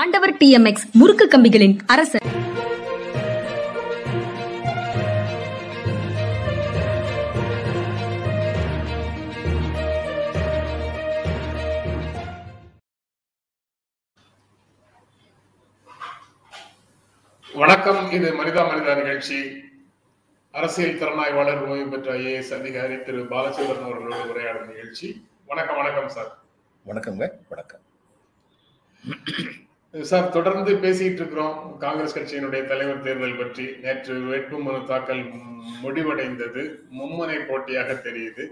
ஆண்டவர் D M X முறுக்கு கம்பிகளின் அரசர். வணக்கம் இது மனிதா மனிதா நிகழ்ச்சி. அரசியல் திறனாய்வாளர் ஓய்வு பெற்ற ஐஏஎஸ் அதிகாரி திரு பாலச்சந்திரன் அவர்களோடு உரையாடும் நிகழ்ச்சி. வணக்கம் வணக்கம் சார். வணக்கங்க வணக்கம். சார் தொடர்ந்து பேசிட்டு இருக்கிறோம் காங்கிரஸ் கட்சியினுடைய தலைவர் தேர்தல் பற்றி. நேற்று வேட்புமனு தாக்கல் முடிவடைந்தது. மும்முனை போட்டியாக தெரியுது.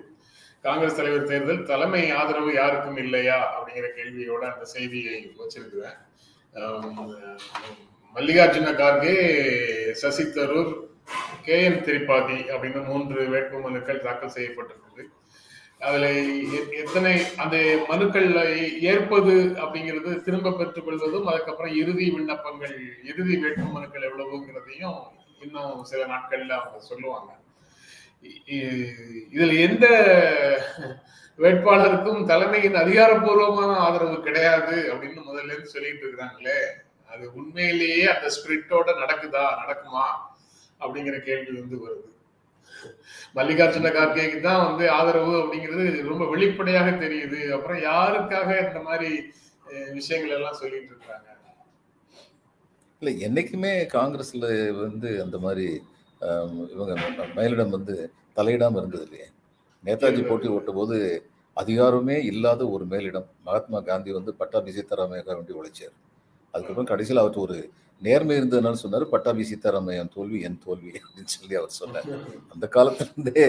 காங்கிரஸ் தலைவர் தேர்தல் தலைமை ஆதரவு யாருக்கும் இல்லையா அப்படிங்கிற கேள்வியோட அந்த செய்தியை வச்சிருக்கிறேன். மல்லிகார்ஜுன கார்கே சசி தரூர் கே எம் திரிபாதி அப்படின்னு மூன்று வேட்புமனுக்கள் தாக்கல் செய்யப்பட்டிருக்குது. அதுல எத்தனை அந்த மனுக்கள்ல ஏற்பது அப்படிங்கிறது திரும்ப பெற்றுக் கொள்வதும் அதுக்கப்புறம் இறுதி விண்ணப்பங்கள் இறுதி வேட்பு மனுக்கள் எவ்வளவுங்கிறதையும் இன்னும் சில நாட்கள்ல அவங்க சொல்லுவாங்க. இதுல எந்த வேட்பாளருக்கும் தலைமையின் அதிகாரப்பூர்வமான ஆதரவு கிடையாது அப்படின்னு முதல்ல இருந்து சொல்லிட்டு இருக்கிறாங்களே. அது உண்மையிலேயே அந்த ஸ்பிரிட்டோட நடக்குதா நடக்குமா அப்படிங்கிற கேள்வி வந்து வருது. மல்லிகார்ஜுன கார்கேக்கு தான் வந்து ஆதரவு அப்படிங்கிறது ரொம்ப வெளிப்படையாக தெரியுது. அப்புறம் யாருக்காக இந்த மாதிரி விஷயங்கள் எல்லாம் சொல்லிட்டு இருக்காங்க? இல்லை என்னைக்குமே காங்கிரஸ்ல வந்து அந்த மாதிரி இவங்க மேலிடம் வந்து தலையிடாம இருந்தது இல்லையே. நேதாஜி போட்டி ஓட்டும் போது அதிகாரமே இல்லாத ஒரு மேலிடம். மகாத்மா காந்தி வந்து பட்டாபி சீதாராமையாக வேண்டி உழைச்சார். அதுக்கப்புறம் கடைசியில் அவருக்கு ஒரு நேர்மை இருந்ததுனால சொன்னார் பட்டாபி சீதாராமையன் தோல்வி என் தோல்வி அப்படின்னு சொல்லி அவர் சொன்னார். அந்த காலத்துலேருந்தே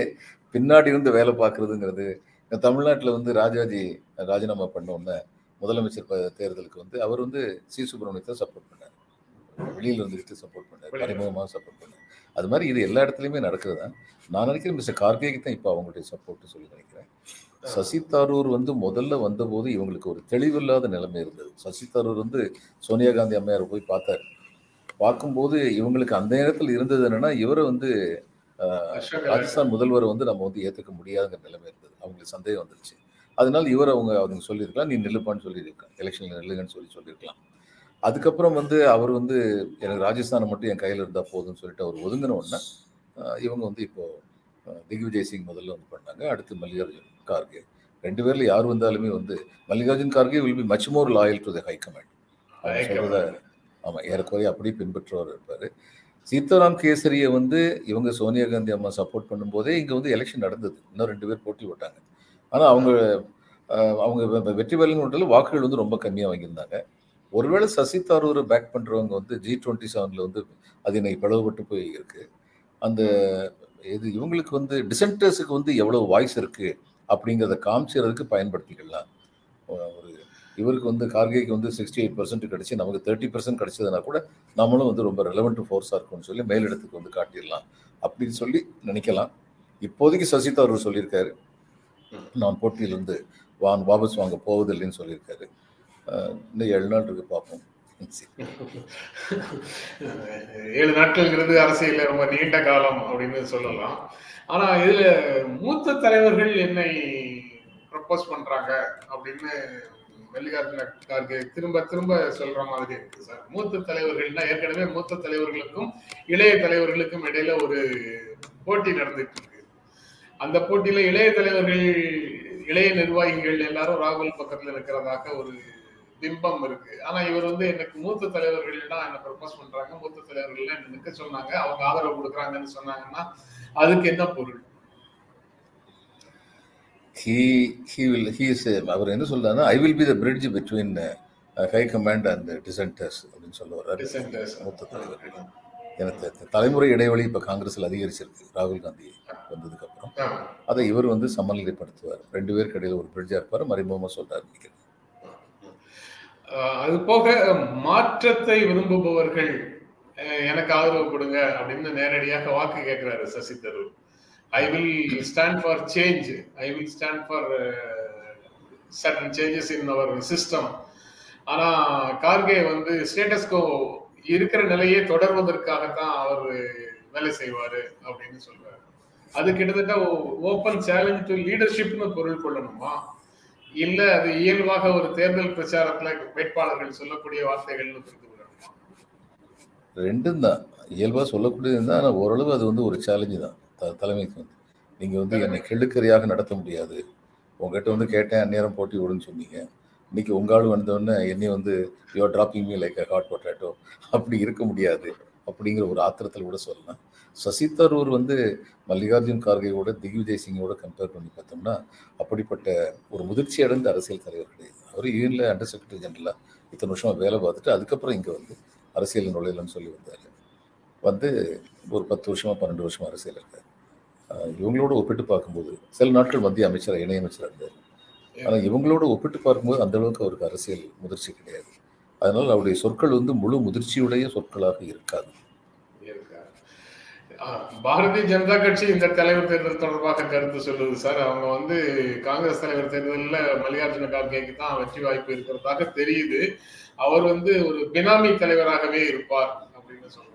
பின்னாடி இருந்து வேலை பார்க்கறதுங்கிறது தமிழ்நாட்டில் வந்து ராஜாஜி ராஜினாமா பண்ணோன்னே முதலமைச்சர் தேர்தலுக்கு வந்து அவர் வந்து சி. சுப்பிரமணியத்தை சப்போர்ட் பண்ணார். வெளியில் இருந்துக்கிட்டு சப்போர்ட் பண்ணார். மறைமுகமாக சப்போர்ட் பண்ணார். அது மாதிரி இது எல்லா இடத்துலையுமே நடக்கிறது தான் நான் நினைக்கிறேன் மிஸ்டர் கார்கேக்கு தான் இப்போ அவங்களுடைய சப்போர்ட் சொல்லி நினைக்கிறேன். சசி தரூர் வந்து முதல்ல வந்தபோது இவங்களுக்கு ஒரு தெளிவில்லாத நிலைமை இருந்தது. சசி தரூர் வந்து சோனியா காந்தி அம்மையார் போய் பார்த்தார். பார்க்கும்போது இவங்களுக்கு அந்த நேரத்தில் இருந்தது என்னன்னா இவரை வந்து ராஜஸ்தான் முதல்வரை வந்து நம்ம வந்து ஏற்றுக்க முடியாதுங்கிற நிலைமை இருந்தது. அவங்களுக்கு சந்தேகம் வந்துருச்சு. அதனால இவர் அவங்க அவங்க சொல்லியிருக்கலாம் நீ நில்லுப்பான்னு சொல்லியிருக்கலாம். எலெக்ஷனில் நில்லுங்கன்னு சொல்லி சொல்லியிருக்கலாம். அதுக்கப்புறம் வந்து அவர் வந்து எனக்கு ராஜஸ்தானை மட்டும் என் கையில் இருந்தால் போதும்னு சொல்லிட்டு அவர் ஒதுங்கின உடனே இவங்க வந்து இப்போ திக்விஜய் சிங் முதல்ல வந்து பண்ணாங்க. அடுத்து மல்லிகார்ஜுன் கார்கே. ரெண்டு பேர்ல யார் வந்தாலுமே வந்து Mallikarjun Kharge will be much more loyal to the high command ஆமாம் ஏறக்குறைய அப்படியே பின்பற்றுவார் இருப்பார் சீதாராம் கேசரியை வந்து இவங்க சோனியா காந்தி அம்மா சப்போர்ட் பண்ணும்போதே இங்கே வந்து எலெக்ஷன் நடந்தது. இன்னும் ரெண்டு பேர் போட்டி விட்டாங்க ஆனால் அவங்க அவங்க வெற்றி பெறலன்னு வாக்குகள் வந்து ரொம்ப கம்மியாக வாங்கியிருந்தாங்க. ஒருவேளை சசி தரூரை பேக் பண்ணுறவங்க வந்து ஜி டுவெண்ட்டி செவனில் வந்து அது இன்னைக்கு பிளவுபட்டு போய் இருக்குது அந்த இது இவங்களுக்கு வந்து டிசென்டர்ஸுக்கு வந்து எவ்வளோ வாய்ஸ் இருக்குது அப்படிங்கிறத காமிச்சுறதுக்கு பயன்படுத்திக்கலாம். ஒரு இவருக்கு வந்து கார்கேக்கு வந்து சிக்ஸ்டி எயிட் பர்சன்ட் கிடச்சி நமக்கு தேர்ட்டி பர்சன்ட் கிடச்சதுனா கூட நம்மளும் வந்து ரொம்ப ரெலவெண்ட் ஃபோர்ஸாக இருக்கும்னு சொல்லி மேலிடத்துக்கு வந்து காட்டிடலாம் அப்படின்னு சொல்லி நினைக்கலாம். இப்போதைக்கு சசி தரூர் சொல்லியிருக்காரு. நான் போட்டியிலிருந்து வான் வாபஸ் வாங்க போவதில்லைன்னு சொல்லியிருக்காரு. இன்னும் ஏழு நாள் இருக்கு பார்ப்போம். ஏழு நாட்கள்ங்கிறது அரசியல ரொம்ப நீண்ட காலம் அப்படின்னு சொல்லலாம். ஆனா இதுல மூத்த தலைவர்கள் என்னை ப்ரப்போஸ் பண்றாங்க அப்படின்னு மல்லிகார்ஜுன கார்கே திரும்ப திரும்ப சொல்ற மாதிரி இருக்கு சார். மூத்த தலைவர்கள்னா ஏற்கனவே மூத்த தலைவர்களுக்கும் இளைய தலைவர்களுக்கும் இடையில ஒரு போட்டி நடந்துட்டு இருக்கு. அந்த போட்டியில இளைய தலைவர்கள் இளைய நிர்வாகிகள் எல்லாரும் ராகுல் பக்கத்துல இருக்கிறதாக ஒரு பிம்பம் இருக்கு. ஆனா இவர் வந்து எனக்கு மூத்த தலைவர்கள் தான் என்ன ப்ரப்போஸ் பண்றாங்க. மூத்த தலைவர்கள் என்ன நிற்க சொன்னாங்க. அவங்க ஆதரவு கொடுக்குறாங்கன்னு சொன்னாங்கன்னா அதுக்கு என்ன பொருள்? He he will he is அவர் என்ன சொல்றாருன்னா I will be the bridge between high command and dissenters அப்படின்னு சொல்ல வர்றாரு மூத்த தலைவர்கள் எனக்கு தலைமுறை இடைவெளி இப்போ காங்கிரஸில் அதிகரிச்சிருக்கு. ராகுல் காந்தி வந்ததுக்கு அப்புறம் அதை இவர் வந்து சமநிலைப்படுத்துவார். ரெண்டு பேருக்கு இடையில ஒரு பிரிட்ஜா இருப்பார். மறைமுகமாக சொல்றாரு நினைக்கிறேன் அது போக மாற்றத்தை விரும்புபவர்கள் எனக்கு ஆதரவு கொடுங்க அப்படின்னு நேரடியாக வாக்கு கேட்கிறாரு Shashi Tharoor. I will stand for change I will stand for certain changes in our system ஆனா கார்கே வந்து ஸ்டேட்டஸ்கோ இருக்கிற நிலையே தொடர்வதற்காகத்தான் அவர் uh, வேலை செய்வாரு அப்படின்னு சொல்றாரு. அது கிட்டத்தட்ட ஓப்பன் சேலஞ்ச் டு லீடர்ஷிப்னு பொருள் கொள்ளணுமா? இல்ல அது இயல்பாக ஒரு தேர்தல் பிரச்சாரத்துல வேட்பாளர்கள் சொல்லக்கூடிய வார்த்தைகள்னு புரிந்து கொள்ளணுமா? ரெண்டும் தான். இயல்பாக சொல்லக்கூடியது தான் ஆனால் ஓரளவு அது வந்து ஒரு சேலஞ்சு தான். தலைமைக்கு வந்து நீங்கள் வந்து என்னை கெழுக்கறியாக நடத்த முடியாது. உங்ககிட்ட வந்து கேட்டேன் அந்நேரம் போட்டி விடுன்னு சொன்னீங்க. இன்னைக்கு உங்க ஆள் வந்தோடனே என்னை வந்து yo dropping me like hot potato அப்படி இருக்க முடியாது அப்படிங்கிற ஒரு ஆத்திரத்தில் கூட சொல்லலாம். சசி தரூர் வந்து மல்லிகார்ஜுன் கார்கேயோட திக்விஜய் சிங்கோட கம்பேர் பண்ணி பார்த்தோம்னா அப்படிப்பட்ட ஒரு முதிர்ச்சி அடைந்த அரசியல் தலைவர் கிடையாது. அவர் யூனியனில் அண்டர் செக்ரட்டரி ஜெனரலாக இத்தனை வருஷமாக வேலை பார்த்துட்டு அதுக்கப்புறம் இங்கே வந்து அரசியல் நுழையலன்னு சொல்லி வந்தார். வந்து ஒரு பத்து வருஷமாக பன்னெண்டு வருஷமாக அரசியல் இருக்கார். இவங்களோட ஒப்பிட்டு பார்க்கும்போது சில நாட்கள் மத்திய அமைச்சர் இணையமைச்சராக இருந்தார். ஆனால் இவங்களோட ஒப்பிட்டு பார்க்கும்போது அந்த அளவுக்கு அவருக்கு அரசியல் முதிர்ச்சி கிடையாது. அதனால் அவருடைய சொற்கள் வந்து முழு முதிர்ச்சியுடைய சொற்களாக இருக்காது. பாரதிய ஜனதா கட்சி இந்த தலைவர் தேர்தல் தொடர்பாக கருத்து சொல்லுது சார். அவங்க வந்து காங்கிரஸ் தலைவர் தேர்தலில் மல்லிகார்ஜுன கார்கேக்கு தான் வெற்றி வாய்ப்பு இருக்கிறதாக தெரியுது. அவர் வந்து ஒரு பினாமி தலைவராகவே இருப்பார் அப்படின்னு சொல்றாங்க.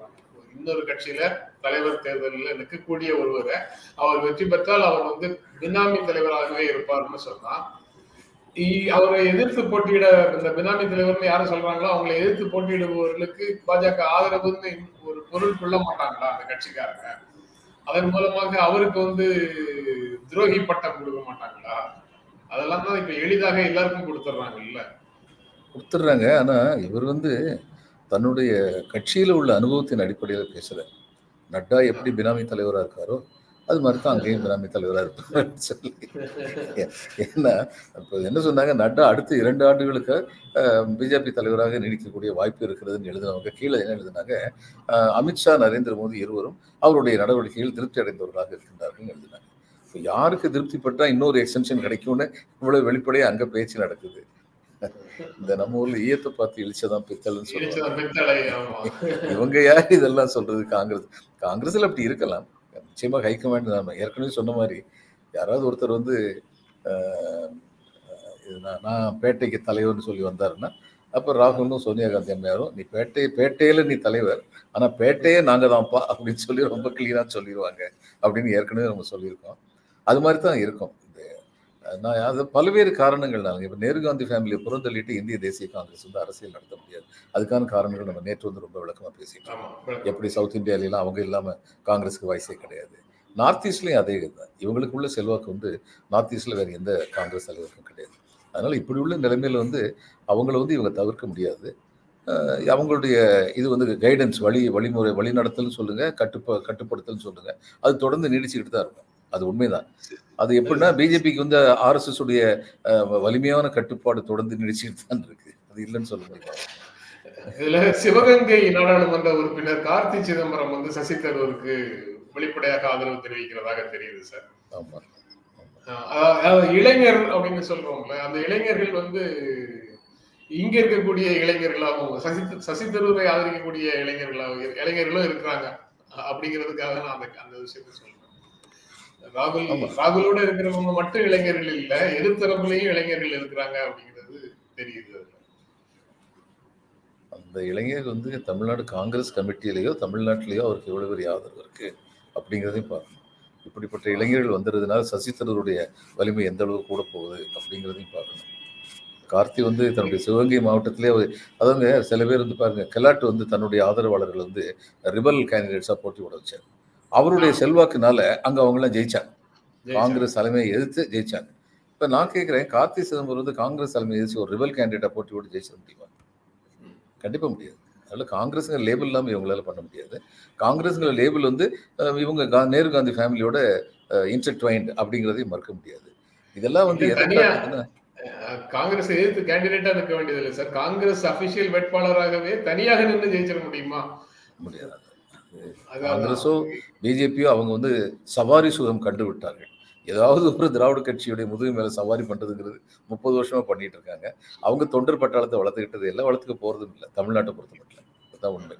இன்னொரு கட்சியில தலைவர் தேர்தலில் நிற்கக்கூடிய ஒருவரை அவர் வெற்றி பெற்றால் அவர் வந்து பினாமி தலைவராகவே இருப்பார்னு சொன்னா அவரை எதிர்த்து போட்டியிட இந்த பினாமி தலைவர்னு யாரும் சொல்றாங்களோ அவங்களை எதிர்த்து போட்டியிடுபவர்களுக்கு பாஜக ஆதரவுன்னு ஒரு பொருள் கொள்ள மாட்டாங்களா அந்த கட்சிக்காரங்க? அதன் மூலமாக அவருக்கு வந்து துரோகி பட்டம் கொடுக்க மாட்டாங்களா? அதெல்லாம் தான் இப்ப எளிதாக எல்லாருக்கும் கொடுத்துட்றாங்க இல்ல கொடுத்துட்றாங்க ஆனால் இவர் வந்து தன்னுடைய கட்சியில் உள்ள அனுபவத்தின் அடிப்படையில் பேசுகிறார் நட்டா எப்படி பினாமி தலைவராக இருக்காரோ அது மாதிரி தான் அங்கேயும் பினாமி தலைவராக இருப்பார் சொல்லி. ஏன்னா இப்போ என்ன சொன்னாங்க? நட்டா அடுத்த இரண்டு ஆண்டுகளுக்கு பிஜேபி தலைவராக நீடிக்கக்கூடிய வாய்ப்பு இருக்கிறதுன்னு எழுதினவங்க கீழே என்ன எழுதினாங்க? அமித்ஷா நரேந்திர மோடி இருவரும் அவருடைய நடவடிக்கையில் திருப்தி அடைந்தவர்களாக இருக்கின்றார்கள் எழுதினாங்க. இப்போ யாருக்கு திருப்திப்பட்டால் இன்னொரு எக்ஸ்டென்ஷன் கிடைக்கும்னு இவ்வளோ வெளிப்படையாக அங்கே பேச்சு நடக்குது? இந்த நம்ம ஊர்ல ஈயத்தை பார்த்து இழிச்சதான் பித்தல்னு சொல்லுவாங்க. இவங்க யார் இதெல்லாம் சொல்றது? காங்கிரஸ். காங்கிரஸ்ல அப்படி இருக்கலாம். நிச்சயமா ஹைகமாண்ட் நான் ஏற்கனவே சொன்ன மாதிரி யாராவது ஒருத்தர் வந்து நான் பேட்டைக்கு தலைவர்னு சொல்லி வந்தாருன்னா அப்போ ராகுலும் சோனியா காந்தி அம்மையாரும் நீ பேட்டை பேட்டையில நீ தலைவர். ஆனா பேட்டையே நாங்க தான்ப்பா அப்படின்னு சொல்லி ரொம்ப கிளீனா சொல்லிடுவாங்க அப்படின்னு ஏற்கனவே நம்ம சொல்லியிருக்கோம். அது மாதிரி தான் இருக்கும். நான் அது பல்வேறு காரணங்கள்னால இப்போ நேரு காந்தி ஃபேமிலியை புறந்தள்ளிட்டு இந்திய தேசிய காங்கிரஸ் வந்து அரசியல் நடத்த முடியாது. அதுக்கான காரணங்கள் நம்ம நேற்று வந்து ரொம்ப விளக்கமா பேசிட்டோம் ஆமா எப்படி சவுத் இந்தியாவிலாம் அவங்க இல்லாம காங்கிரஸுக்கு வயசே கிடையாது. நார்த் ஈஸ்ட்லயும் அதே இதுதான். இவங்களுக்குள்ள செல்வாக்கு வந்து நார்த் ஈஸ்ட்ல வேற எந்த காங்கிரஸ் தலைவருக்கும் கிடையாது. அதனால இப்படி உள்ள நிலைமையில வந்து அவங்கள வந்து இவங்க தவிர்க்க முடியாது. அவங்களுடைய இது வந்து கைடன்ஸ் வழி வழிமுறை வழிநடத்தல்னு சொல்லுங்க கட்டுப்ப கட்டுப்படுத்தல்னு சொல்லுங்க. அது தொடர்ந்து நீடிச்சுக்கிட்டு தான் இருக்கும். அது உண்மைதான். அது எப்படின்னா பிஜேபிக்கு வந்து ஆர்எஸ்எஸ் உடைய வலிமையான கட்டுப்பாடு தொடர்ந்து நீடிச்சுக்கிட்டு தான் இருக்கு. அது இல்லைன்னு சொல்ல முடியாது. இதுல சிவகங்கை நாடாளுமன்ற உறுப்பினர் கார்த்தி சிதம்பரம் வந்து சசி தரூருக்கு வெளிப்படையாக ஆதரவு தெரிவிக்கிறதாக தெரியுது சார். ஆமா. அதாவது இளைஞர் அப்படின்னு சொல்றோம்ல அந்த இளைஞர்கள் வந்து இங்க இருக்கக்கூடிய இளைஞர்களாகவும் சசி சசி தரூரை ஆதரிக்கக்கூடிய இளைஞர்களாகவும் இளைஞர்களும் இருக்கிறாங்க அப்படிங்கிறதுக்காக நான் அந்த அந்த விஷயத்தை சொல்றேன். ராகுல். ராகுலோட இருக்கிறவங்க மட்டும் இளைஞர்கள் இல்ல எதிர்த்தரப்புலையும் இளைஞர்கள் இருக்கிறாங்க அப்படிங்கிறது தெரியுது. அந்த இளைஞர் வந்து தமிழ்நாடு காங்கிரஸ் கமிட்டியிலேயோ தமிழ்நாட்டிலேயோ அவருக்கு எவ்வளவு பெரிய ஆதரவு இருக்கு அப்படிங்கிறதையும் பார்க்கணும் இப்படிப்பட்ட இளைஞர்கள் வந்துடுறதுனால சசி தரூருடைய வலிமை எந்த அளவு கூட போகுது அப்படிங்கிறதையும் பார்க்கணும் கார்த்தி வந்து தன்னுடைய சிவகங்கை மாவட்டத்திலே அதாங்க சில பேர் வந்து பாருங்க கெலாட் வந்து தன்னுடைய ஆதரவாளர்கள் வந்து ரிபல் கேண்டிடேட்ஸாக போட்டி விட வச்சார் அவருடைய செல்வாக்குனால அங்க அவங்க எல்லாம் ஜெயிச்சாங்க. காங்கிரஸ் தலைமையை எதிர்த்து ஜெயிச்சாங்க. இப்ப நான் கேட்கிறேன் கார்த்தி சிதம்பரம் வந்து காங்கிரஸ் தலைமையை எதிர்த்து ஒரு ரிபல் கேண்டிடேட்டா போட்டி விட்டு ஜெயிச்சிட முடியுமா? கண்டிப்பா முடியாது. அதனால காங்கிரஸுங்கிற லேபிள் இல்லாமல் இவங்களால பண்ண முடியாது. காங்கிரஸுங்கிற லேபிள் வந்து இவங்க கா- நேரு காந்தி ஃபேமிலியோட இன்டர்ட்வைன்ட் அப்படிங்கிறதையும் மறுக்க முடியாது. இதெல்லாம் வந்து காங்கிரஸ் எதிர்த்து கேண்டிடேட்டா இருக்க வேண்டியது இல்லை சார். காங்கிரஸ் அபிஷியல் வேட்பாளராகவே தனியாக நின்று ஜெயிச்சிட முடியுமா? முடியாது. காங்கிரஸோ பிஜேபியோ அவங்க வந்து சவாரி சுகம் கண்டு விட்டார்கள். ஏதாவது ஒரு திராவிட கட்சியுடைய முதுகு மேல சவாரி பண்றதுங்கிறது முப்பது வருஷமா பண்ணிட்டு இருக்காங்க. அவங்க தொண்டர் பட்டாளத்தை வளர்த்துக்கிட்டது எல்லாம் வளர்த்துக்க போறதும் இல்லை தமிழ்நாட்டை பொறுத்த மட்டும் அதுதான் உண்மை.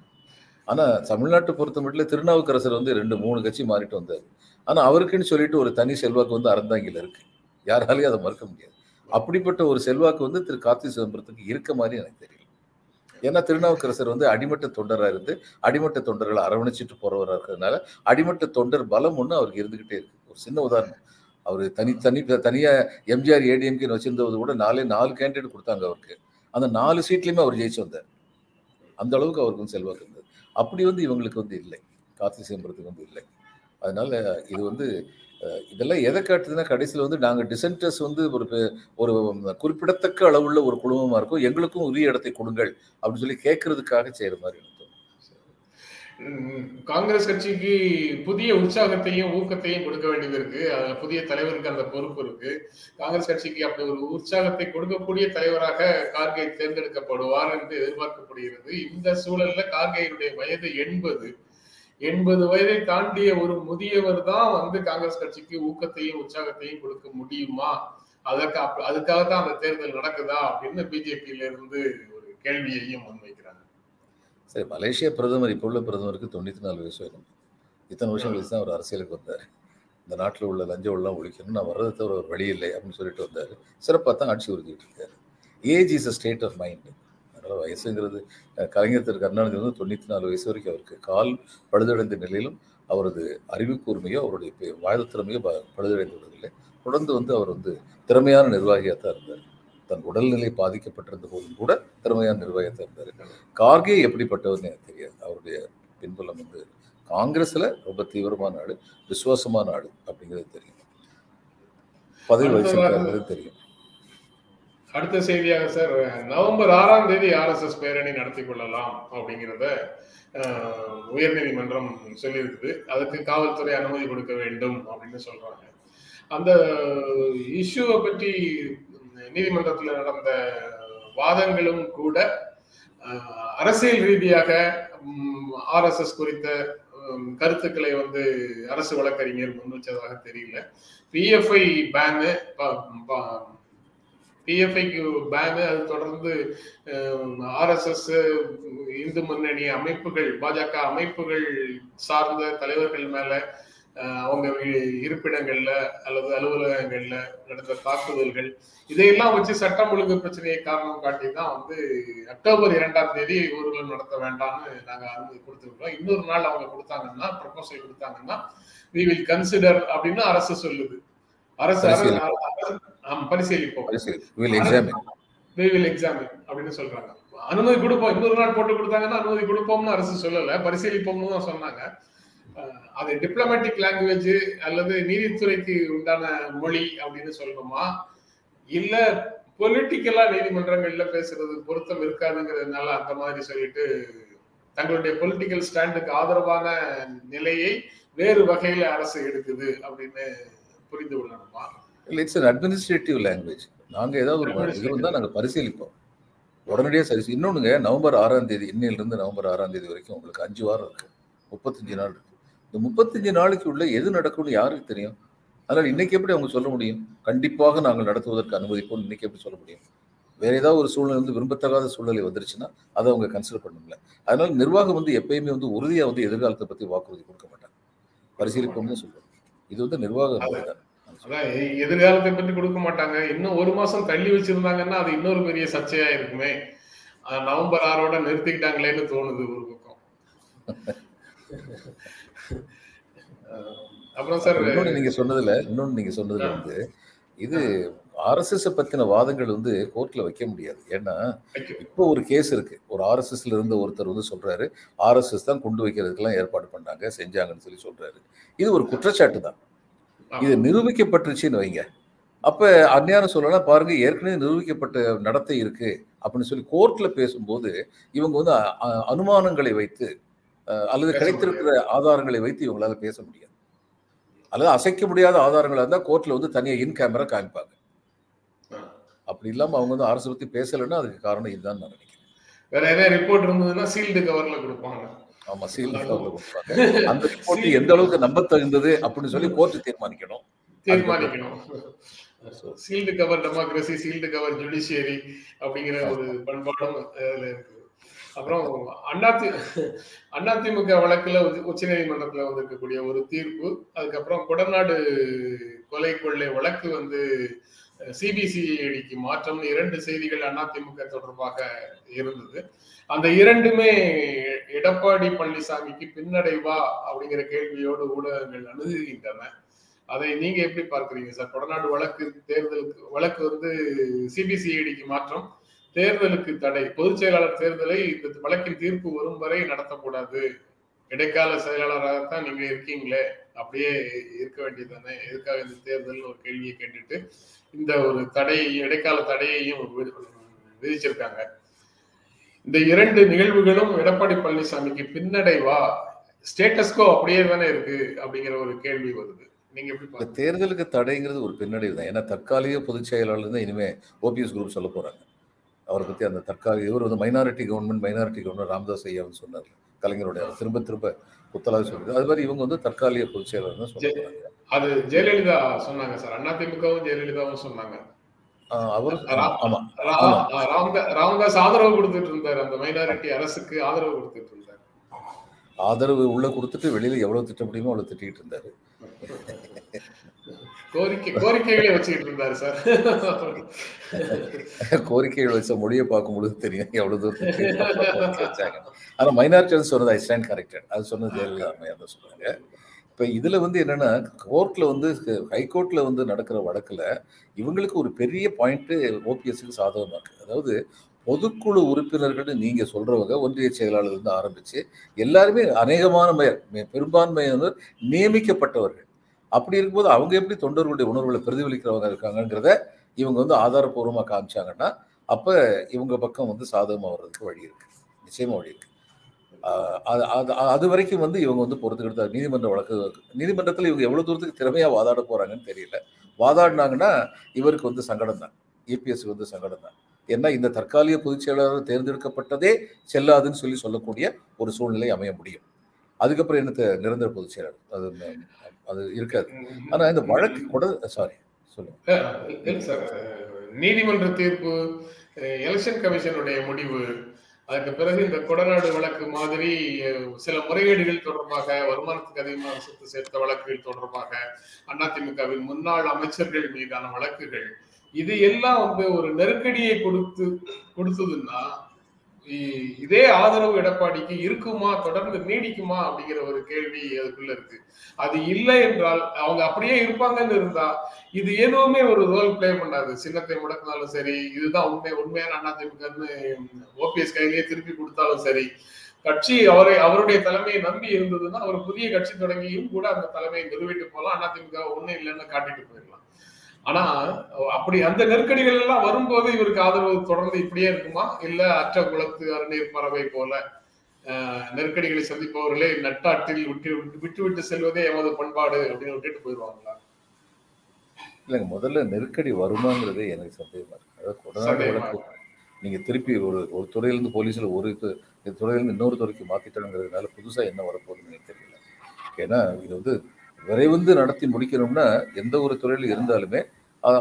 ஆனா தமிழ்நாட்டை பொறுத்த மட்டும் திருநாவுக்கரசர் வந்து ரெண்டு மூணு கட்சி மாறிட்டு வந்தார். ஆனா அவருக்குன்னு சொல்லிட்டு ஒரு தனி செல்வாக்கு வந்து அறந்தாங்கில இருக்கு. யாராலையும் அதை மறுக்க முடியாது. அப்படிப்பட்ட ஒரு செல்வாக்கு வந்து திரு. கார்த்தி சிதம்பரத்துக்கு இருக்க மாதிரி எனக்கு தெரியல. ஏன்னா திருநாவுக்கரசர் வந்து அடிமட்ட தொண்டராக இருந்து அடிமட்ட தொண்டர்களை அரவணைச்சிட்டு போறவராக இருக்கிறதுனால அடிமட்ட தொண்டர் பலம் ஒன்று அவருக்கு இருந்துகிட்டே இருக்கு. ஒரு சின்ன உதாரணம். அவர் தனி தனி தனியாக எம்ஜிஆர் ஏடிஎம்கேன்னு வச்சிருந்தது கூட நாலே நாலு கேண்டிடேட் கொடுத்தாங்க அவருக்கு. அந்த நாலு சீட்லேயுமே அவர் ஜெயிச்சு வந்தார். அந்த அளவுக்கு அவருக்கு வந்து செல்வாக்கு இருந்தது. அப்படி வந்து இவங்களுக்கு வந்து இல்லை. கார்த்தி சிதம்பரத்துக்கு வந்து இல்லை. அதனால இது வந்து இதெல்லாம் எதை காட்டுதுன்னா கடைசியில் வந்து நாங்கள் டிசென்டர்ஸ் வந்து ஒரு ஒரு குறிப்பிடத்தக்க அளவுள்ள ஒரு குழுமமா இருக்கும். எங்களுக்கும் உரிய இடத்தை கொடுங்கள் அப்படின்னு சொல்லி கேட்கறதுக்காக செய்கிற மாதிரி காங்கிரஸ் கட்சிக்கு புதிய உற்சாகத்தையும் ஊக்கத்தையும் கொடுக்க வேண்டியது இருக்கு. அதுல புதிய தலைவருக்கு அந்த பொறுப்பு இருக்கு. காங்கிரஸ் கட்சிக்கு அப்படி ஒரு உற்சாகத்தை கொடுக்கக்கூடிய தலைவராக கார்கே தேர்ந்தெடுக்கப்படுவார் என்று எதிர்பார்க்கப்படுகிறது. இந்த சூழல்ல கார்கேயுடைய வயது எண்பது. எண்பது வயதை தாண்டிய ஒரு முதியவர் தான் வந்து காங்கிரஸ் கட்சிக்கு ஊக்கத்தையும் உற்சாகத்தையும் கொடுக்க முடியுமா? அதற்கு அப்ப- அதுக்காகத்தான் அந்த தேர்தல் நடக்குதா? அப்படின்னு பிஜேபியில இருந்து ஒரு கேள்வியையும் முன்வைக்கிறாங்க. சரி மலேசிய பிரதமர் இப்போ உள்ள பிரதமருக்கு தொண்ணூற்றி நாலு வயசு வேணும் இத்தனை வருஷம் கழிச்சு தான் அவர் அரசியலுக்கு வந்தார். இந்த நாட்டில் உள்ள லஞ்ச ஒல்லாம் ஒழிக்கணும் நான் வர்றதை தவிர ஒரு வழி இல்லை அப்படின்னு சொல்லிட்டு வந்தார். சிறப்பாக தான் ஆட்சி உறுதிட்டு இருக்காரு. Age is a state of mind அதனால் வயசுங்கிறது கலைஞர் திரு. கருணாநிதி வந்து தொண்ணூற்றி நாலு வயசு வரைக்கும் அவருக்கு கால் பழுதடைந்த நிலையிலும் அவரது அறிவு கூர்மையோ அவருடைய வாழ்த்து திறமையோ ப- பழுதடைந்து விடவில்லை தொடர்ந்து வந்து அவர் வந்து திறமையான நிர்வாகியாக தான் இருந்தார். தன் உடல்நிலை பாதிக்கப்பட்டிருந்த போதும் கூட திறமையான நிர்வாகத்தான் இருந்தார். கார்கே எப்படிப்பட்டவர்னு எனக்கு தெரியாது. அவருடைய பின்புலம் வந்து காங்கிரஸ்ல ரொம்ப தீவிரமான நாடு விசுவாசமான நாடு அப்படிங்கிறது தெரியும். பதவி வகிச்சிருக்காங்கிறது தெரியும். அடுத்த செய்தியாக சார் நவம்பர் ஆறாம் தேதி ஆர்எஸ்எஸ் பேரணி நடத்தி கொள்ளலாம் அப்படிங்கிறத உயர்நீதிமன்றம் சொல்லியிருக்குது. அதுக்கு காவல்துறை அனுமதி கொடுக்க வேண்டும் அப்படின்னு சொல்றாங்க. அந்த இஷ்யூவை பற்றி நீதிமன்றத்தில் நடந்த வாதங்களும் கூட அரசியல் ரீதியாக ஆர்எஸ்எஸ் குறித்த கருத்துக்களை வந்து அரசு வழக்கறிஞர் முன் வச்சதாக தெரியல பிஎஃப்ஐ பேனு பிஎஃப்ஐக்கு பேனு அது தொடர்ந்து ஆர்எஸ்எஸ் இந்து முன்னணி அமைப்புகள் பாஜக அமைப்புகள் சார்ந்த தலைவர்கள் மேல அவங்க இருப்பிடங்கள்ல அல்லது அலுவலகங்கள்ல நடந்த தாக்குதல்கள் இதையெல்லாம் வச்சு சட்டம் ஒழுங்கு பிரச்சனையை காரணம் காட்டி தான் வந்து அக்டோபர் இரண்டாம் தேதி ஊர்வலம் நடத்த வேண்டாம்னு நாங்க அனுமதி கொடுத்துருக்கோம் இன்னொரு நாள் அவங்க கொடுத்தாங்கன்னா ப்ரப்போசல் கொடுத்தாங்கன்னா வி வில் கன்சிடர் அப்படின்னு அரசு சொல்லுது. அரசு பரிசீலிப்போம். அப்படின்னு சொல்றாங்க. அனுமதி கொடுப்போம். இன்னொரு நாள் போட்டு கொடுத்தாங்கன்னா அனுமதி கொடுப்போம்னு அரசு சொல்லல பரிசீலிப்போம்னு தான் சொன்னாங்க. அது டிப்ளமேட்டிக் லாங்குவேஜ் அல்லது நீதித்துறைக்கு உண்டான மொழி அப்படின்னு சொல்லணுமா? இல்ல பொலிட்டிக்கலா நீதிமன்றங்கள்ல பேசுறது பொருத்தம் இருக்காதுங்கிறதுனால அந்த மாதிரி சொல்லிட்டு தங்களுடைய பொலிட்டிக்கல் ஸ்டாண்டுக்கு ஆதரவான நிலையை வேறு வகையில அரசு எடுக்குது அப்படின்னு புரிந்து கொள்ளணுமா இல்லை இட்ஸ் அட்மினிஸ்ட்ரேட்டிவ் லாங்குவேஜ் நாங்க ஏதாவது ஒரு இது இருந்தால் நாங்க பரிசீலிப்போம். உடனடியாக சரி இன்னொன்னுங்க நவம்பர் ஆறாம் தேதி இன்னையிலிருந்து நவம்பர் ஆறாம் தேதி வரைக்கும் உங்களுக்கு அஞ்சு வாரம் இருக்கு. முப்பத்தஞ்சு நாள் இருக்கு. இந்த முப்பத்தஞ்சு நாளைக்கு உள்ள எது நடக்கும்னு யாருக்கு தெரியும்? அதனால இன்னைக்கு எப்படி அவங்க சொல்ல முடியும்? கண்டிப்பாக நாங்கள் நடத்துவதற்கு அனுமதிப்போம் இன்னைக்கு எப்படி சொல்ல முடியும்? வேற ஏதாவது ஒரு சூழ்நிலை வந்து விரும்பத்தகாத சூழ்நிலை வந்துருச்சுன்னா அதை அவங்க கன்சிடர் பண்ணணும்ல. அதனால நிர்வாகம் வந்து எப்பயுமே வந்து உறுதியா வந்து எதிர்காலத்தை பத்தி வாக்குறுதி கொடுக்க மாட்டாங்க. பரிசீலிப்போம்னு சொல்லுவோம் இது வந்து நிர்வாக எதிர்காலத்தை பற்றி கொடுக்க மாட்டாங்க. இன்னும் ஒரு மாசம் தள்ளி வச்சிருந்தாங்கன்னா அது இன்னொரு பெரிய சர்ச்சையா இருக்குமே. நவம்பர் ஆறோட நிறுத்திக்கிட்டாங்களேன்னு தோணுது ஒரு பக்கம். அப்புறம் சார் இன்னொன்னு நீங்க சொன்னதுல இன்னொன்னு நீங்க சொன்னதுல வந்து இது ஆர்எஸ்எஸ் பத்தின வாதங்கள் வந்து கோர்ட்ல வைக்க முடியாது. ஏன்னா இப்போ ஒரு கேஸ் இருக்கு. ஒரு ஆர்எஸ்எஸ்ல இருந்த ஒருத்தர் வந்து சொல்றாரு ஆர்எஸ்எஸ் தான் கொண்டு வைக்கிறதுக்கெல்லாம் ஏற்பாடு பண்ணாங்க செஞ்சாங்கன்னு சொல்லி சொல்றாரு. இது ஒரு குற்றச்சாட்டு தான். இது நிரூபிக்கப்பட்டுருச்சுன்னு வைங்க. அப்ப அந்நியாரம் சொல்லலாம் பாருங்க ஏற்கனவே நிரூபிக்கப்பட்ட நடத்தை இருக்கு. அப்படின்னு சொல்லி கோர்ட்ல பேசும்போது இவங்க வந்து அனுமானங்களை வைத்து அல்லது கிடைத்திருக்கிற ஆதாரங்களை வைத்து இவங்களால பேச முடியாது. அல்லது அசைக்க முடியாத ஆதாரங்களா இருந்தா கோர்ட்ல வந்து தனியா இன் கேமரா காமிப்பாங்க. அப்படி இல்லாம அவங்க வந்து அரசு பத்தி பேசலைன்னா அதுக்கு காரணம் இதுதான் நான் நினைக்கிறேன். வேற ஏதாவது ரிப்போர்ட் இருந்ததுன்னா சீல்டு கவர்ல கொடுப்பாங்க. ஆமா சீல் கொடுப்பாங்க. அந்த ரிப்போர்ட் எந்த அளவுக்கு நம்ப தகுந்தது அப்படின்னு சொல்லி கோர்ட் தீர்மானிக்கணும். தீர்மானிக்கணும். Sealed cover democracy sealed cover judiciary அப்படிங்கிற ஒரு பண்பாடும் அதுல இருக்குது அப்புறம் அண்ணாதி அதிமுக வழக்குல உச்ச நீதிமன்றத்துல வந்திருக்கக்கூடிய ஒரு தீர்ப்பு அதுக்கப்புறம் கொடநாடு கொலை கொள்ளை வழக்கு வந்து சிபிசிஐடிக்கு மாற்றம் இரண்டு செய்திகள் அதிமுக தொடர்பாக இருந்தது. அந்த இரண்டுமே எடப்பாடி பழனிசாமிக்கு பின்னடைவா அப்படிங்கிற கேள்வியோடு ஊடகங்கள் அணுகுகின்றன. அதை நீங்க எப்படி பார்க்கறீங்க சார்? கொடநாடு வழக்கு தேர்தலுக்கு வழக்கு வந்து சிபிசிஐடிக்கு மாற்றம் தேர்தலுக்கு தடை பொதுச் செயலாளர் தேர்தலை இந்த வழக்கின் தீர்ப்பு வரும் வரை நடத்தக்கூடாது இடைக்கால செயலாளராகத்தான் நீங்க இருக்கீங்களே? அப்படியே இருக்க வேண்டியதுதானே? எதுக்காக இந்த தேர்தல் ஒரு கேள்வியை கேட்டுட்டு இந்த ஒரு தடை இடைக்கால தடையையும் விதிச்சிருக்காங்க. இந்த இரண்டு நிகழ்வுகளும் எடப்பாடி பழனிசாமிக்கு பின்னடைவா? ஸ்டேட்டஸ்கோ அப்படியே தானே இருக்கு அப்படிங்கிற ஒரு கேள்வி வருது. நீங்க? தேர்தலுக்கு தடைங்கிறது ஒரு பின்னடைவு தான். ஏன்னா தற்காலிக பொதுச் செயலாளர் தான் இனிமே ஓபிஎஸ் குரூப் சொல்ல போறாங்க. அவரை பத்தி அந்த தற்காலிக இவர் வந்து minority government minority government Ramadoss ஐயாவும் சொன்னார் கலைஞருடைய திரும்ப திரும்ப குத்தலாக சொல்லுது அது மாதிரி இவங்க வந்து தற்காலிக பொதுச் ஜெ- போறாங்க அது ஜெயலலிதா சொன்னாங்க சார். அதிமுகவும் ஜெயலலிதாவும் சொன்னாங்க. அவர் ஆமா ராமதாஸ் ஆதரவு கொடுத்துட்டு இருந்தார். அந்த மைனாரிட்டி அரசுக்கு ஆதரவு கொடுத்துட்டு இருந்தார். ஆதரவு உள்ள கொடுத்துட்டு வெளியில எவ்வளவு திட்ட முடியுமோ அவ்வளவு திட்டிட்டு இருந்தாரு. கோரிக்கை கோரிக்கைகளை வச்சுக்கிட்டு இருந்தாரு சார். கோரிக்கைகள் வச்ச மொழியை பார்க்கும் பொழுது தெரியும் எவ்வளவு தூரத்துக்கு வச்சாங்க ஆனா மைனாரிட்டி சொன்னது ஐ ஸ்டாண்ட் கரெக்டட் அது சொன்னது ஜெயலலிதா அம்மையார் தான் சொன்னாங்க இப்ப இதுல வந்து என்னன்னா கோர்ட்ல வந்து ஹைகோர்ட்ல வந்து நடக்கிற வழக்குல இவங்களுக்கு ஒரு பெரிய பாயிண்ட் ஓபிஎஸ்க்கு சாதகமா இருக்கு. அதாவது பொதுக்குழு உறுப்பினர்கள் நீங்க சொல்றவங்க ஒன்றிய செயலாளர் இருந்து ஆரம்பிச்சு எல்லாருமே அநேகமான பெயர் பெரும்பான்மையினர் நியமிக்கப்பட்டவர்கள். அப்படி இருக்கும்போது அவங்க எப்படி தொண்டர்களுடைய உணர்வுகளை பிரதிபலிக்கிறவங்க இருக்காங்கங்கிறத இவங்க வந்து ஆதாரப்பூர்வமாக காமிச்சாங்கன்னா அப்போ இவங்க பக்கம் வந்து சாதகமாக வர்றதுக்கு வழி இருக்கு. நிச்சயமாக வழி இருக்கு. அது அது அது வரைக்கும் வந்து இவங்க வந்து பொறுத்துக்கிட்டு நீதிமன்ற வழக்கு நீதிமன்றத்தில் இவங்க எவ்வளோ தூரத்துக்கு திறமையாக வாதாட போகிறாங்கன்னு தெரியல. வாதாடினாங்கன்னா இவருக்கு வந்து சங்கடம் தான் ஏபிஎஸ்சி வந்து சங்கடம் தான் ஏன்னா இந்த தற்காலிக பொதுச் செயலாளர் தேர்ந்தெடுக்கப்பட்டதே செல்லாதுன்னு சொல்லி சொல்லக்கூடிய ஒரு சூழ்நிலை அமைய முடியும். அதுக்கப்புறம் என்னத்த நிரந்தர பொதுச் செயலாளர்? அது அது இருக்காது. ஆனா இந்த வழக்கு கூட சாரி சொல்லுங்க. நீதிமன்ற தீர்ப்பு எலெக்ஷன் கமிஷனுடைய முடிவு அதுக்கு பிறகு இந்த கொடநாடு வழக்கு மாதிரி சில முறைகேடுகள் தொடர்பாக வருமானத்துக்கு அதிகமாக சொத்து சேர்த்த வழக்குகள் தொடர்பாக அதிமுகவின் முன்னாள் அமைச்சர்கள் மீதான வழக்குகள் இது எல்லாம் வந்து ஒரு நெருக்கடியை கொடுத்து கொடுத்ததுன்னா இதே ஆதரவு எடப்பாடிக்கு இருக்குமா தொடர்ந்து நீடிக்குமா அப்படிங்கிற ஒரு கேள்வி அதுக்குள்ள இருக்கு. அது இல்லை என்றால் அவங்க அப்படியே இருப்பாங்கன்னு இருந்தா இது எதுவுமே ஒரு ரோல் பிளே பண்ணாது. சின்னத்தை முடக்கினாலும் சரி இதுதான் உண்மை உண்மையான அதிமுகன்னு ஓபிஎஸ் கையிலேயே திருப்பி கொடுத்தாலும் சரி கட்சி அவரை அவருடைய தலைமையை நம்பி இருந்ததுன்னா ஒரு புதிய கட்சி தொடங்கியும் கூட அந்த தலைமையை நிறுவிட்டு போகலாம். அதிமுக ஒண்ணும் இல்லைன்னு காட்டிட்டு போயிடலாம். ஆனா அப்படி அந்த நெருக்கடிகள் எல்லாம் வரும்போது இவருக்கு ஆதரவு தொடர்ந்து இப்படியே இருக்குமா? இல்ல அற்ற குளத்து அருநீர் பறவை போல நெருக்கடிகளை சந்திப்பவர்களே நட்டாற்றில் விட்டு விட்டு விட்டு செல்வதே எமது பண்பாடு அப்படின்னு விட்டுட்டு போயிடுவாங்களா? இல்லைங்க முதல்ல நெருக்கடி வருமாங்கிறதே எனக்கு சந்தேகமா இருக்கு. அதாவது கொடநாடு சந்தேகமா வழக்கு நீங்க திருப்பி ஒரு ஒரு துறையிலிருந்து போலீஸ்ல ஒரு துறையிலிருந்து இன்னொரு துறைக்கு மாத்திட்டோங்கிறதுனால புதுசா என்ன வரப்போகுதுன்னு எனக்கு தெரியல. ஏன்னா இது வந்து விரைந்து நடத்தி முடிக்கணும்னா எந்த ஒரு துறையில இருந்தாலுமே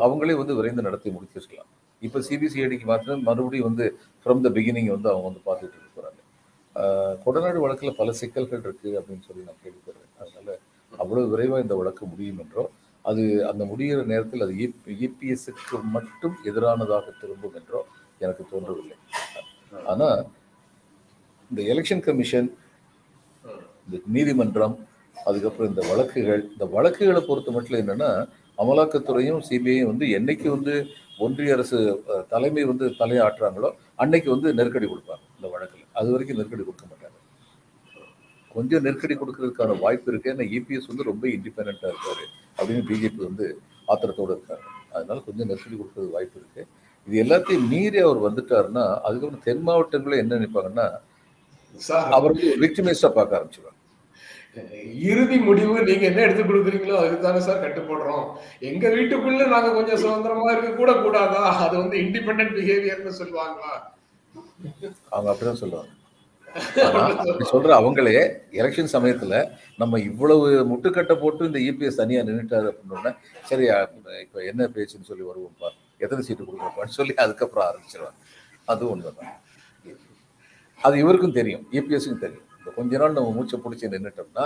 அவங்களே வந்து விரைந்து நடத்தி முடிச்சிருக்கலாம். இப்போ சிபிசிஐடிக்கு மாத்திரம் மறுபடியும் வந்து ஃப்ரம் த பிகினிங் வந்து அவங்க வந்து பார்த்துட்டு இருக்க போறாங்க. ஆஹ் கொடநாடு வழக்குல பல சிக்கல்கள் இருக்கு அப்படின்னு சொல்லி நான் கேள்விப்படுறேன் அதனால அவ்வளவு விரைவா இந்த வழக்கு முடியும் என்றோ அது அந்த முடிகிற நேரத்தில் அது இபிஎஸ்க்கு மட்டும் எதிரானதாக திரும்பும் என்றோ எனக்கு தோன்றவில்லை. ஆனா இந்த எலெக்ஷன் கமிஷன் இந்த நீதிமன்றம் அதுக்கப்புறம் இந்த வழக்குகள் இந்த வழக்குகளை பொறுத்த மட்டும் என்னன்னா அமலாக்கத்துறையும் சிபிஐயும் வந்து என்னைக்கு வந்து ஒன்றிய அரசு தலைமை வந்து தலையாட்டுறாங்களோ அன்னைக்கு வந்து நெருக்கடி கொடுப்பாங்க இந்த வழக்கில். அது வரைக்கும் நெருக்கடி கொடுக்க மாட்டாங்க. கொஞ்சம் நெருக்கடி கொடுக்கறதுக்கான வாய்ப்பு இருக்கு. ஏன்னா இபிஎஸ் வந்து ரொம்ப இண்டிபெண்டா இருக்காரு அப்படின்னு பிஜேபி வந்து ஆத்திரத்தோட இருக்காங்க. அதனால கொஞ்சம் நெருக்கடி கொடுக்கறது வாய்ப்பு இருக்கு. இது எல்லாத்தையும் மீறி அவர் வந்துட்டாருன்னா அதுக்கப்புறம் தென் மாவட்டங்களில் என்ன நினைப்பாங்கன்னா அவர் வந்து விக்டிமைஸ்டா பார்க்க ஆரம்பிச்சிருவாங்க. இறுதி முடிவு நீங்க என்ன எடுத்து கொடுக்குறீங்களோ அதுக்கு தானே சார் கட்டு போடுறோம் எங்க வீட்டுக்குள்ள நாங்க கொஞ்சம் சுதந்திரமா இருக்க கூட கூடாதா? அது வந்து இண்டிபெண்டன்ட் பிஹேவியர்னு சொல்லுவாங்களா? அவங்க அப்படிதான் சொல்லுவாங்க. சொல்ற அவங்களே எலெக்ஷன் சமயத்துல நம்ம இவ்வளவு முட்டுக்கட்டை போட்டு இந்த இபிஎஸ் தனியா நின்றுட்டாரு அப்படின்னு சரி இப்ப என்ன பேச்சுன்னு சொல்லி வருவோம்ப்பா. எத்தனை சீட்டு கொடுக்குறப்பான்னு சொல்லி அதுக்கப்புறம் ஆரம்பிச்சிருவாங்க. அது ஒண்ணுதான். அது இவருக்கும் தெரியும் இபிஎஸ்க்கும் தெரியும். இந்த கொஞ்ச நாள் நம்ம மூச்சை பிடிச்சி நின்றுட்டோம்னா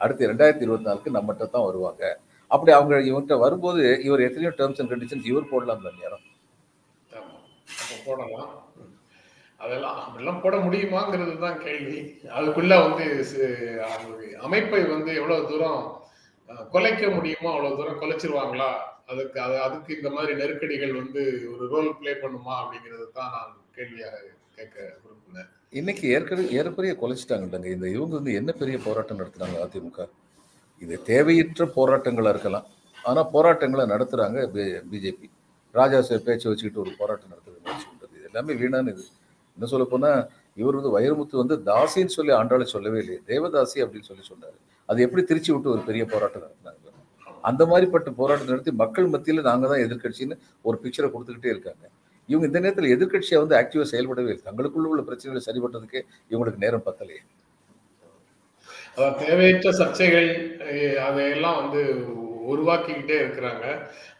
அடுத்து ரெண்டாயிரத்தி இருபத்தி நாலுக்கு நம்மகிட்ட தான் வருவாங்க. அப்படி அவங்க இவர்கிட்ட வரும்போது இவர் எத்தனையோ டேர்ம்ஸ் அண்ட் கண்டிஷன்ஸ் இவர் போடலாம் அந்த நேரம் ஆமா. போடலாம். அதெல்லாம் அப்படிலாம் போட முடியுமாங்கிறது தான் கேள்வி. அதுக்குள்ள வந்து அமைப்பை வந்து எவ்வளவு தூரம் கொலைக்க முடியுமோ அவ்வளவு தூரம் குலைச்சிருவாங்களா? அதுக்கு அது அதுக்கு இந்த மாதிரி நெருக்கடிகள் வந்து ஒரு ரோல் பிளே பண்ணுமா அப்படிங்கிறது தான் நான் கேள்வியாக கேட்க இன்னைக்கு ஏற்கனவே ஏறக்குறைய குலைச்சிட்டாங்கல்லங்க. இந்த இவங்க வந்து என்ன பெரிய போராட்டம் நடத்துனாங்க அதிமுக? இது தேவையற்ற போராட்டங்களாக இருக்கலாம். ஆனால் போராட்டங்களை நடத்துகிறாங்க பிஜேபி. ராஜா சார் பேச்சை வச்சுக்கிட்டு ஒரு போராட்டம் நடத்துறது முயற்சி பண்ணுறது இது எல்லாமே வீணான இது என்ன சொல்ல போனால் இவர் வந்து வைரமுத்து வந்து தாசின்னு சொல்லி ஆண்டாளை சொல்லவே இல்லையே. தேவதாசி அப்படின்னு சொல்லி சொன்னார். அது எப்படி திருச்சி விட்டு ஒரு பெரிய போராட்டம் நடத்தினாங்க? அந்த மாதிரிப்பட்ட போராட்டம் நடத்தி மக்கள் மத்தியில் நாங்கள் தான் எதிர்க்கட்சின்னு ஒரு பிக்சரை கொடுத்துக்கிட்டே இருக்காங்க. இவங்க இந்த நேரத்தில் எதிர்கட்சியை வந்து ஆக்டிவாக செயல்படவே இல்லை. தங்களுக்குள்ள உள்ள பிரச்சனைகளை சரி இவங்களுக்கு நேரம் பத்தலையே. அதான் தேவையற்ற சர்ச்சைகள் அதையெல்லாம் வந்து உருவாக்கிக்கிட்டே இருக்கிறாங்க.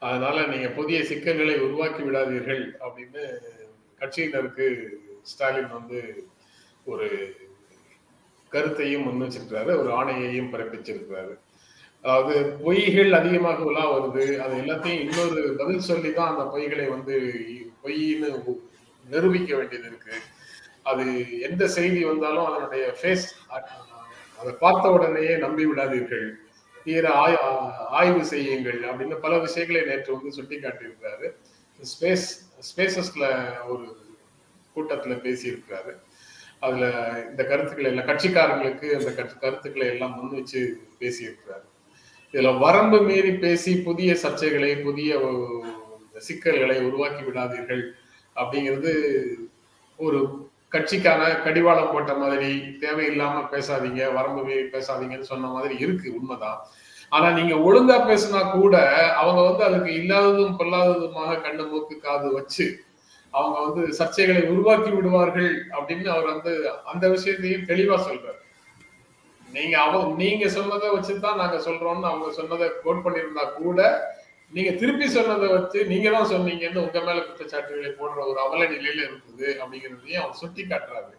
அதனால நீங்க புதிய சிக்கல்களை உருவாக்கி விடாதீர்கள் அப்படின்னு கட்சியினருக்கு ஸ்டாலின் வந்து ஒரு கருத்தையும் முன் வச்சிருக்கிறாரு ஒரு ஆணையையும் பிறப்பிச்சிருக்கிறாரு. அதாவது பொய்கள் அதிகமாக உலா வருது அது எல்லாத்தையும் இன்னொரு பதில் சொல்லி தான் அந்த பொய்களை வந்து பொய்ன்னு நிரூபிக்க வேண்டியது இருக்கு. அது எந்த செய்தி வந்தாலும் அதனுடைய ஃபேஸ் அதை பார்த்த உடனேயே நம்பி விடாதீர்கள். தீர ஆய் ஆய்வு செய்யுங்கள் அப்படின்னு பல விஷயங்களை நேற்று வந்து சுட்டி காட்டியிருக்கிறாரு ஸ்பேஸ் ஸ்பேசஸ்ல ஒரு கூட்டத்துல பேசியிருக்கிறாரு. அதுல இந்த கருத்துக்களை எல்லாம் கட்சிக்காரங்களுக்கு அந்த கருத்துக்களை எல்லாம் முன் வச்சு பேசியிருக்கிறாரு. இதுல வரம்பு மீறி பேசி புதிய சர்ச்சைகளை புதிய சிக்கல்களை உருவாக்கி விடாதீர்கள் அப்படிங்கிறது ஒரு கட்சிக்கான கடிவாளம் போட்ட மாதிரி தேவையில்லாம பேசாதீங்க வரம்பு பேசாதீங்கன்னு சொன்ன மாதிரி இருக்கு உண்மைதான். ஆனா நீங்க ஒழுங்கா பேசினா கூட அவங்க வந்து அதுக்கு இல்லாததும் பொல்லாததுமாக கண்ணு மூக்கு காது வச்சு அவங்க வந்து சர்ச்சைகளை உருவாக்கி விடுவார்கள் அப்படின்னு அவர் வந்து அந்த விஷயத்தையும் தெளிவா சொல்றாரு. நீங்க அவங்க நீங்க சொன்னதை வச்சுதான் நாங்க சொல்றோம்னு அவங்க சொன்னதை கோட் பண்ணியிருந்தா கூட நீங்க திருப்பி சொன்னதை வச்சு நீங்க தான் சொன்னீங்கன்னு உங்க மேல குற்றச்சாட்டுகளை போடுற ஒரு அவல நிலையில இருக்குது அப்படிங்கிறதையும் அவர் சுட்டி காட்டுறாரு.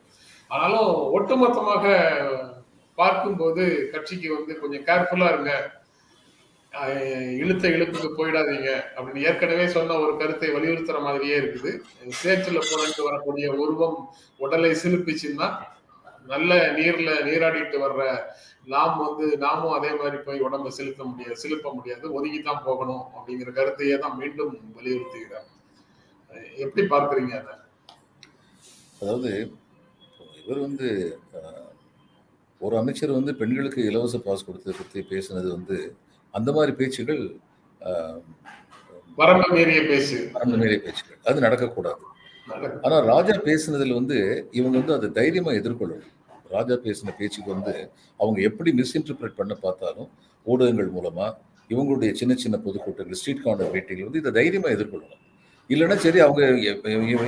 ஆனாலும் ஒட்டுமொத்தமாக பார்க்கும்போது கட்சிக்கு வந்து கொஞ்சம் கேர்ஃபுல்லா இருங்க. இழுத்த இழுப்புக்கு போயிடாதீங்க அப்படின்னு ஏற்கனவே சொன்ன ஒரு கருத்தை வலியுறுத்துற மாதிரியே இருக்குது. சேற்றுல புரண்டு வரக்கூடிய உருவம் உடலை சிலுப்பிச்சுன்னா நல்ல நீர்ல நீராடிட்டு வர்ற நாம் வந்து நாமும் அதே மாதிரி போய் உடம்ப செலுத்த முடியாது செலுத்த முடியாது ஒதுங்கி தான் போகணும் அப்படிங்கிற கருத்தையே தான் மீண்டும் வலியுறுத்துகிறார் எப்படி பார்க்கறீங்க அதை? அதாவது இவர் வந்து ஒரு அமைச்சர் வந்து பெண்களுக்கு இலவச பாஸ் கொடுத்ததை பற்றி பேசினது வந்து அந்த மாதிரி பேச்சுகள் வரம்பு மீறிய பேசு அந்த மாதிரி பேச்சுகள். அது நடக்கக்கூடாது. நடக்கும். ஆனா ராஜா பேசுனதுல வந்து இவங்க வந்து அதை தைரியமா எதிர்கொள்ளணும். ராஜா பேசின பேச்சுக்கு வந்து அவங்க எப்படி மிஸ்இன்டர்பிரேட் பண்ண பார்த்தாலும் ஊடகங்கள் மூலமாக இவங்களுடைய சின்ன சின்ன பொதுக்கூட்டங்கள் ஸ்ட்ரீட் கார்னர் மீட்டிங்ல வந்து இதை தைரியமாக எதிர்கொள்ளணும். இல்லைன்னா சரி அவங்க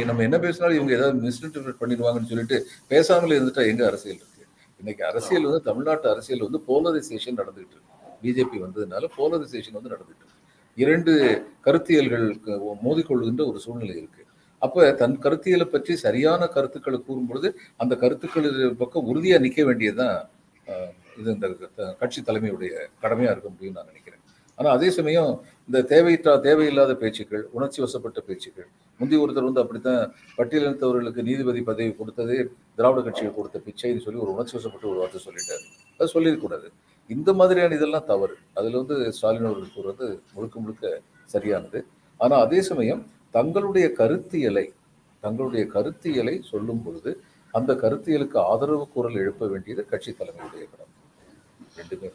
நம்ம என்ன பேசினாலும் இவங்க ஏதாவது மிஸ்இன்டர்பிரேட் பண்ணிடுவாங்கன்னு சொல்லிட்டு பேசாமலே இருந்துட்டா எங்கே அரசியல் இருக்கு? இன்னைக்கு அரசியல் வந்து தமிழ்நாட்டு அரசியல் வந்து போலரைசேஷன் நடந்துகிட்டு இருக்கு. பிஜேபி வந்ததுனால போலரைசேஷன் வந்து நடந்துகிட்டு இருக்கு. இரண்டு கருத்தியல்கள் மோதிக்கொள்கின்ற ஒரு சூழ்நிலை இருக்கு. அப்ப தன் கருத்தியலை பற்றி சரியான கருத்துக்களை கூறும் பொழுது அந்த கருத்துக்கள் பக்கம் உறுதியா நிக்க வேண்டியதுதான் இது இந்த கட்சி தலைமையுடைய கடமையா இருக்க முடியும் நான் நினைக்கிறேன். ஆனா அதே சமயம் இந்த தேவையற்ற தேவையில்லாத பேச்சுக்கள் உணர்ச்சி வசப்பட்ட பேச்சுக்கள் முந்தி ஒருத்தர் வந்து அப்படித்தான் பட்டியலினத்தவர்களுக்கு நீதிபதி பதவி கொடுத்ததே திராவிட கட்சிகள் கொடுத்த பிச்சைன்னு சொல்லி ஒரு உணர்ச்சி வசப்பட்டு ஒரு வார்த்தை சொல்லிட்டாரு. அது சொல்லியிருக்கூடாது இந்த மாதிரியான இதெல்லாம் தவறு. அதுல வந்து ஸ்டாலின் அவர்கள் கூறுறது முழுக்க முழுக்க சரியானது. ஆனால் அதே சமயம் தங்களுடைய கருத்தியலை தங்களுடைய கருத்தியலை சொல்லும் பொழுது அந்த கருத்தியலுக்கு ஆதரவு குரல் எழுப்ப வேண்டியது கட்சி தலைமையுடைய கடமை ரெண்டுமே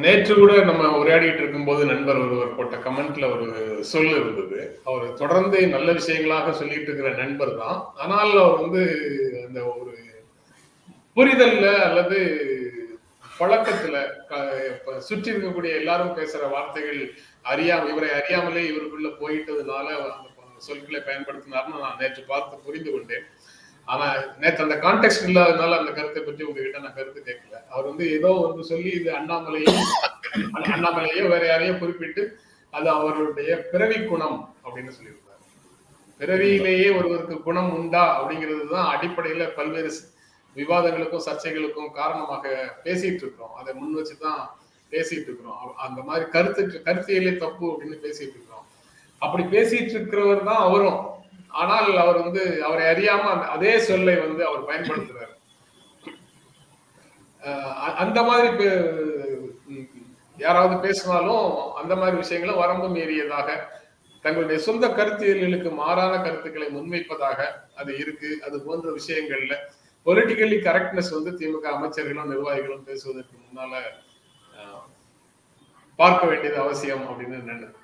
நேற்று கூட நம்ம உரையாடிட்டு இருக்கும்போது நண்பர் ஒருவர் போட்ட கமெண்ட்ல ஒரு சொல் இருந்தது. அவர் தொடர்ந்து நல்ல விஷயங்களாக சொல்லிட்டு இருக்கிற நண்பர் தான். ஆனால் அவர் வந்து அந்த ஒரு புரிதல்ல அல்லது பழக்கத்துல சுற்றி இருக்கக்கூடிய எல்லாரும் பேசுற வார்த்தைகள் அறியாம இவரை அறியாமலே இவருக்குள்ள போயிட்டதுனால அந்த சொற்களை பயன்படுத்தினார்னு நான் நேற்று பார்த்து புரிந்து கொண்டேன். ஆனா நேற்று அந்த கான்டெக்ட் இல்லாதனால அந்த கருத்தை பற்றி உங்ககிட்ட நான் கருத்து கேட்கல. அவர் வந்து ஏதோ ஒன்று சொல்லி இது அண்ணாமலையோ அண்ணாமலையோ வேற யாரையோ குறிப்பிட்டு அது அவருடைய பிறவி குணம் அப்படின்னு சொல்லியிருக்காரு பிறவியிலேயே ஒருவருக்கு குணம் உண்டா அப்படிங்கிறது தான் அடிப்படையில பல்வேறு விவாதங்களுக்கும் சர்ச்சைகளுக்கும் காரணமாக பேசிட்டு இருக்கிறோம். அதை முன் வச்சு தான் பேசிட்டு இருக்கிறோம். அந்த மாதிரி கருத்து கருத்தியலே தப்பு அப்படின்னு பேசிட்டு இருக்கிறோம். அப்படி பேசிட்டு இருக்கிறவர் தான் அவரும். ஆனால் அவர் வந்து அவரை அறியாம அதே சொல்லை வந்து அவர் பயன்படுத்துறாரு. அஹ் அ- அந்த மாதிரி யாராவது பேசினாலும் அந்த மாதிரி விஷயங்களை வரம்பு மீறியதாக தங்களுடைய சொந்த கருத்தியல்களுக்கு மாறான கருத்துக்களை முன்வைப்பதாக அது இருக்கு. அது போன்ற விஷயங்கள்ல பொலிட்டிக்கலி கரெக்ட்னஸ் வந்து திமுக அமைச்சர்களும் நிர்வாகிகளும் பேசுவதற்கு முன்னால பார்க்க வேண்டியது அவசியம் அப்படின்னு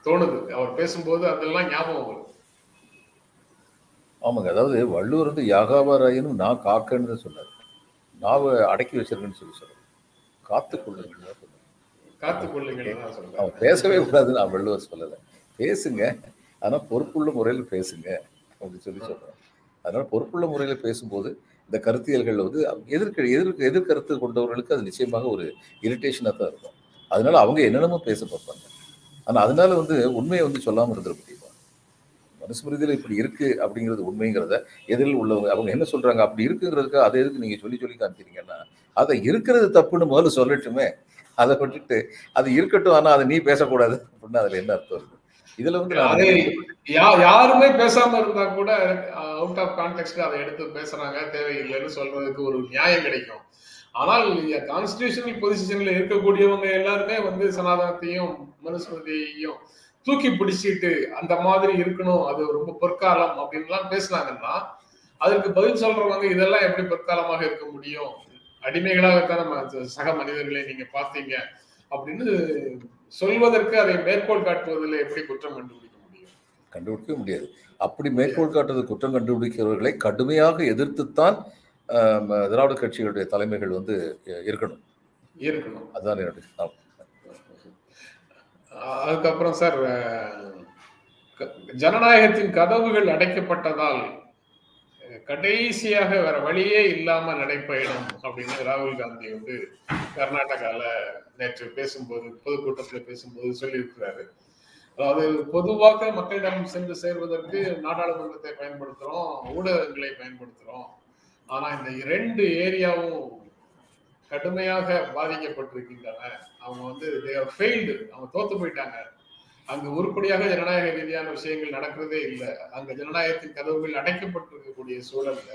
தோணுது? அவர் பேசும்போது அதெல்லாம் ஞாபகம் வருது ஆமாங்க. அதாவது வள்ளுவர் வந்து யாகாவாராயனும் நான் காக்கன்னு தான் சொன்னார். நாவை அடக்கி வச்சிருக்கேன்னு சொல்லி சொல்றாரு காத்துக்கொள்ளுங்கள் தான் சொன்னார். காத்துக் கொள்ளுங்கள் தான் சொல்றேன் அவன் பேசவே கூடாதுன்னு நான் வள்ளுவர் சொல்லலை. பேசுங்க. ஆனால் பொறுப்புள்ள முறையில் பேசுங்க அப்படின்னு சொல்லி சொல்கிறேன் அதனால் பொறுப்புள்ள முறையில் பேசும்போது இந்த கருத்தியல்கள் வந்து எதிர்க்க எதிர்க்க எதிர்கருத்து கொண்டவர்களுக்கு அது நிச்சயமாக ஒரு இரிட்டேஷனாக தான் இருக்கும். அதனால அவங்க என்னென்னமோ பேச பார்ப்பாங்க. ஆனால் அதனால வந்து உண்மையை வந்து சொல்லாமல் இருந்துட முடியுமா? மனுஸ்மிருதியில் இப்படி இருக்கு அப்படிங்கிறது உண்மைங்கிறத எதிரில் உள்ளவங்க அவங்க என்ன சொல்றாங்க? அப்படி இருக்குங்கிறதுக்கு அதை எதுக்கு நீங்க சொல்லி சொல்லி காமிக்கிறீங்கன்னா அதை இருக்கிறது தப்புன்னு முதல்ல சொல்லட்டுமே. அதை விட்டுட்டு அது இருக்கட்டும் ஆனா அதை நீ பேசக்கூடாது அப்படின்னு அதுல என்ன அர்த்தம் இருக்கு? இதுல வந்து யாருமே பேசாம இருந்தா கூட அவுட் ஆஃப் கான்டெக்ட் அதை எடுத்து பேசுறாங்க தேவையில்லைன்னு சொல்றதுக்கு ஒரு நியாயம் கிடைக்கும். ஆனால் கான்ஸ்டியூஷனல் பொசிஷன்ல இருக்கக்கூடியவங்க எல்லாருமே வந்து சனாதனத்தையும் மனுஸ்மிருதியையும் தூக்கி பிடிச்சிட்டு அந்த மாதிரி இருக்கணும் அது ரொம்ப பொற்காலம் அப்படின்லாம் பேசுனாங்கன்னா அதற்கு பதில் சொல்றவங்க இதெல்லாம் எப்படி பொற்காலமாக இருக்க முடியும்? அடிமைகளாகத்தான் நம்ம சக மனிதர்களை நீங்க பார்த்தீங்க? அப்படின்னு சொல்வதற்கு அதை மேற்கோள் காட்டுவதில் எப்படி குற்றம் கண்டுபிடிக்க முடியும்? கண்டுபிடிக்கவே முடியாது. அப்படி மேற்கோள் காட்டுறது குற்றம் கண்டுபிடிக்கிறவர்களை கடுமையாக எதிர்த்துத்தான் திராவிட கட்சிகளுடைய தலைமைகள் வந்து இருக்கணும். இருக்கணும். அதுதான் என்னுடைய அதுக்கப்புறம் சார் ஜனநாயகத்தின் கதவுகள் அடைக்கப்பட்டதால் கடைசியாக வேற வழியே இல்லாம நடைபயணம் அப்படின்னு ராகுல் காந்தி வந்து கர்நாடகால நேற்று பேசும்போது பொதுக்கூட்டத்தில் பேசும்போது சொல்லியிருக்கிறாரு. அதாவது பொதுவாக மக்களிடம் சென்று சேர்வதற்கு நாடாளுமன்றத்தை பயன்படுத்துறோம் ஊடகங்களை பயன்படுத்துறோம். ஆனா இந்த இரண்டு ஏரியாவும் கடுமையாக பாதிக்கப்பட்டிருக்கின்றன. அவங்க வந்து ஃபெயில்டு அவங்க தோத்து போயிட்டாங்க. அங்கு உருப்படியாக ஜனநாயக ரீதியான விஷயங்கள் நடக்கிறதே இல்லை. அங்க ஜனநாயகத்தின் கதவுகள் அடைக்கப்பட்டிருக்கக்கூடிய சூழல்ல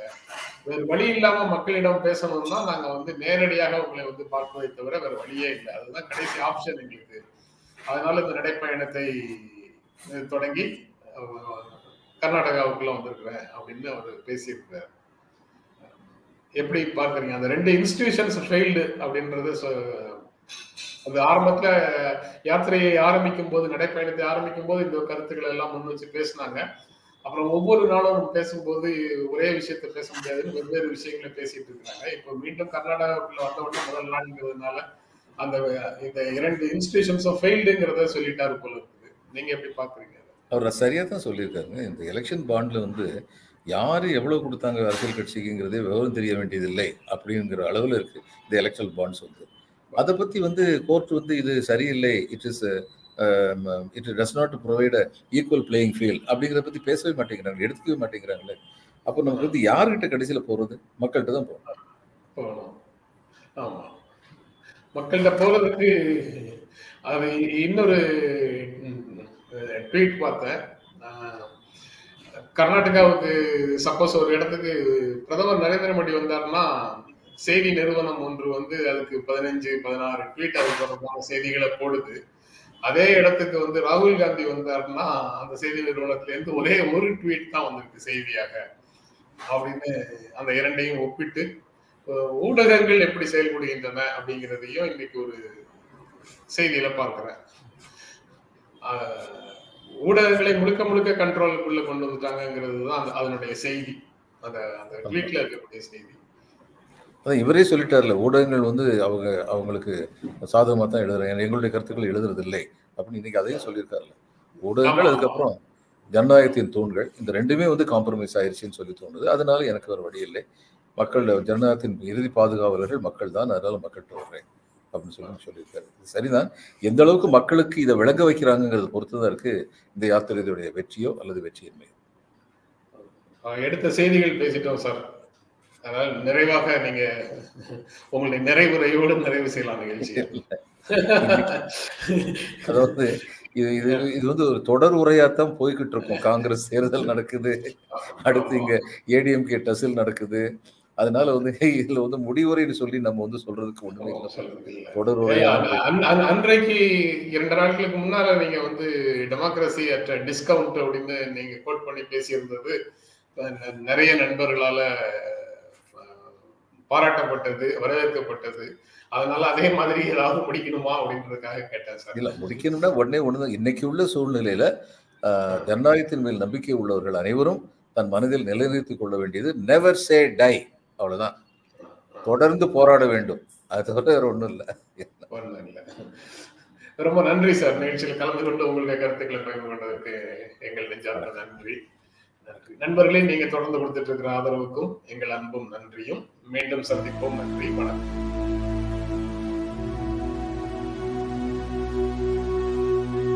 வேறு வழி இல்லாம மக்களிடம் பேசணும்னா நாங்க வந்து நேரடியாக உங்களை வந்து பார்ப்பதை தவிர வேற வழியே இல்லை. அதுதான் கடைசி ஆப்ஷன் எங்களுக்கு. அதனால இந்த நடைப்பயணத்தை தொடங்கி கர்நாடகாவுக்குள்ள வந்திருக்கிறேன் அப்படின்னு அவர் பேசியிருக்கிறார். எப்படி பார்க்குறீங்க? அந்த ரெண்டு இன்ஸ்டிடியூஷன்ஸ் ஃபெயில்டு அப்படின்றது சொ- அது ஆரம்பத்துல யாத்திரையை ஆரம்பிக்கும் போது நடைப்பயணத்தை ஆரம்பிக்கும் போது இந்த கருத்துக்களை எல்லாம் முன் வச்சு பேசினாங்க. அப்புறம் ஒவ்வொரு நாளும் பேசும்போது ஒரே விஷயத்த பேச முடியாதுன்னு வெவ்வேறு விஷயங்களை பேசிட்டு இருக்காங்க இப்போ மீண்டும் கர்நாடகாவுக்குள்ள வந்த உடனே முதல் நாள்ங்கிறதுனால அந்த இந்த இரண்டு இன்ஸ்டிடியூஷன்ஸும் ஃபெயில்டுங்கிறத சொல்லிட்டாரு போல இருக்குது. நீங்க எப்படி பாக்குறீங்க அவர் சரியா தான் சொல்லியிருக்காருங்க. இந்த எலெக்ஷன் பாண்ட்ல வந்து யார் எவ்வளவு கொடுத்தாங்க அரசியல் கட்சிக்குங்கிறதே விவரம் தெரிய வேண்டியதில்லை அப்படிங்கிற அளவில் இருக்கு. இந்த எலெக்ஷன் பாண்ட்ஸ் வந்து. அதை பத்தி வந்து கோர்ட் வந்து இது சரியில்லை. It is it does not provide equal playing field அப்படிங்கிறத பத்தி பேசவே மாட்டேங்கிறாங்க எடுத்துக்கவே மாட்டேங்கிறாங்களே. அப்போ நமக்கு வந்து யாருக்கிட்ட கடைசியில் போறது? மக்கள்கிட்ட தான் போகணும் போகணும் மக்கள்கிட்ட போகிறதுக்கு அது இன்னொரு ட்வீட் பார்த்தேன். கர்நாடகாவுக்கு சப்போஸ் ஒரு இடத்துக்கு பிரதமர் நரேந்திர மோடி வந்தாருன்னா செய்தி நிறுவனம் ஒன்று வந்து அதுக்கு பதினஞ்சு பதினாறு ட்வீட் அது தொடர்பான செய்திகளை போடுது. அதே இடத்துக்கு வந்து ராகுல் காந்தி வந்தாருன்னா அந்த செய்தி நிறுவனத்துல இருந்து ஒரே ஒரு ட்வீட் தான் வந்திருக்கு செய்தியாக. அப்படின்னு அந்த இரண்டையும் ஒப்பிட்டு ஊடகங்கள் எப்படி செயல்படுகின்றன அப்படிங்கிறதையும் இன்னைக்கு ஒரு செய்தியில பார்க்கிறேன். ஊடகங்களை முழுக்க முழுக்க கண்ட்ரோலுக்குள்ள கொண்டு வந்துட்டாங்கிறது தான் அதனுடைய செய்தி. அந்த அந்த ட்வீட்ல இருக்கக்கூடிய செய்தி. அதான் இவரே சொல்லிட்டார்ல ஊடகங்கள் வந்து அவங்க அவங்களுக்கு சாதகமாக தான் எழுதுறாங்க எங்களுடைய கருத்துக்கள் எழுதுறது இல்லை அப்படின்னு இன்னைக்கு அதையும் சொல்லியிருக்காருல்ல ஊடகங்கள். அதுக்கப்புறம் ஜனநாயகத்தின் தூண்கள் இந்த ரெண்டுமே வந்து காம்ப்ரமைஸ் ஆயிருச்சுன்னு சொல்லி தோணுது. அதனால எனக்கு வேறு வழி இல்லை. மக்கள் ஜனநாயகத்தின் இறுதி பாதுகாவலர்கள் மக்கள் தான் அதனால மக்கள்கிட்ட வர்றேன் அப்படின்னு சொல்லி சொல்லியிருக்காரு. சரிதான். எந்த அளவுக்கு மக்களுக்கு இதை விளங்க வைக்கிறாங்கிறது பொறுத்து தான் இருக்கு இந்த யாத்திரையுடைய வெற்றியோ அல்லது வெற்றியின்மையோ. எடுத்த செய்திகள் பேசிட்டோம் சார். அதனால் நிறைவாக நீங்க உங்களுடைய நிறைவுரையோடு நிறைவு செய்யலாம் நிகழ்ச்சியை அதாவது இது இது இது வந்து ஒரு தொடர் உரையாத்தான் போய்கிட்டு இருக்கும். காங்கிரஸ் தேர்தல் நடக்குது அடுத்து இங்க ஏடிஎம்கே டசில் நடக்குது. அதனால வந்து இதுல வந்து முடிவுரைன்னு சொல்லி நம்ம வந்து சொல்றதுக்கு ஒண்ணுமே இல்லை. தொடர் உரையா அன்- அன்- அன்- அன்றைக்கு இரண்டு நாட்களுக்கு முன்னால நீங்க வந்து டெமோக்ரஸி அட் டிஸ்கவுண்ட் அப்படின்னு நீங்க கோட் பண்ணி பேசியிருந்தது. நிறைய நண்பர்களால பாராட்டப்பட்டது வரவேற்கப்பட்டது. அதனால அதே மாதிரி ஏதாவது முடிக்கணுமா அப்படின்றதுக்காக கேட்டேன் சார். இல்ல முடிக்கணும்னா உடனே ஒண்ணுதான். இன்னைக்கு உள்ள சூழ்நிலையில ஜனநாயகத்தின் மேல் நம்பிக்கை உள்ளவர்கள் அனைவரும் தன் மனதில் நிலைநிறுத்திக் கொள்ள வேண்டியது நெவர் சே டை அவ்வளவுதான். தொடர்ந்து போராட வேண்டும். அது தவிர வேற ஒண்ணும் இல்லை. ரொம்ப நன்றி சார். நிகழ்ச்சியில் கலந்து கொண்டு உங்களுடைய கருத்துக்களை பகிர்ந்து கொண்டதற்கு எங்கள் நெஞ்சார்ந்த நன்றி. நண்பர்களே நீங்க தொடர்ந்து கொடுத்துட்டு இருக்கிற ஆதரவுக்கும் எங்கள் அன்பும் நன்றியும். மீண்டும் சந்திப்போம். நன்றி வணக்கம்.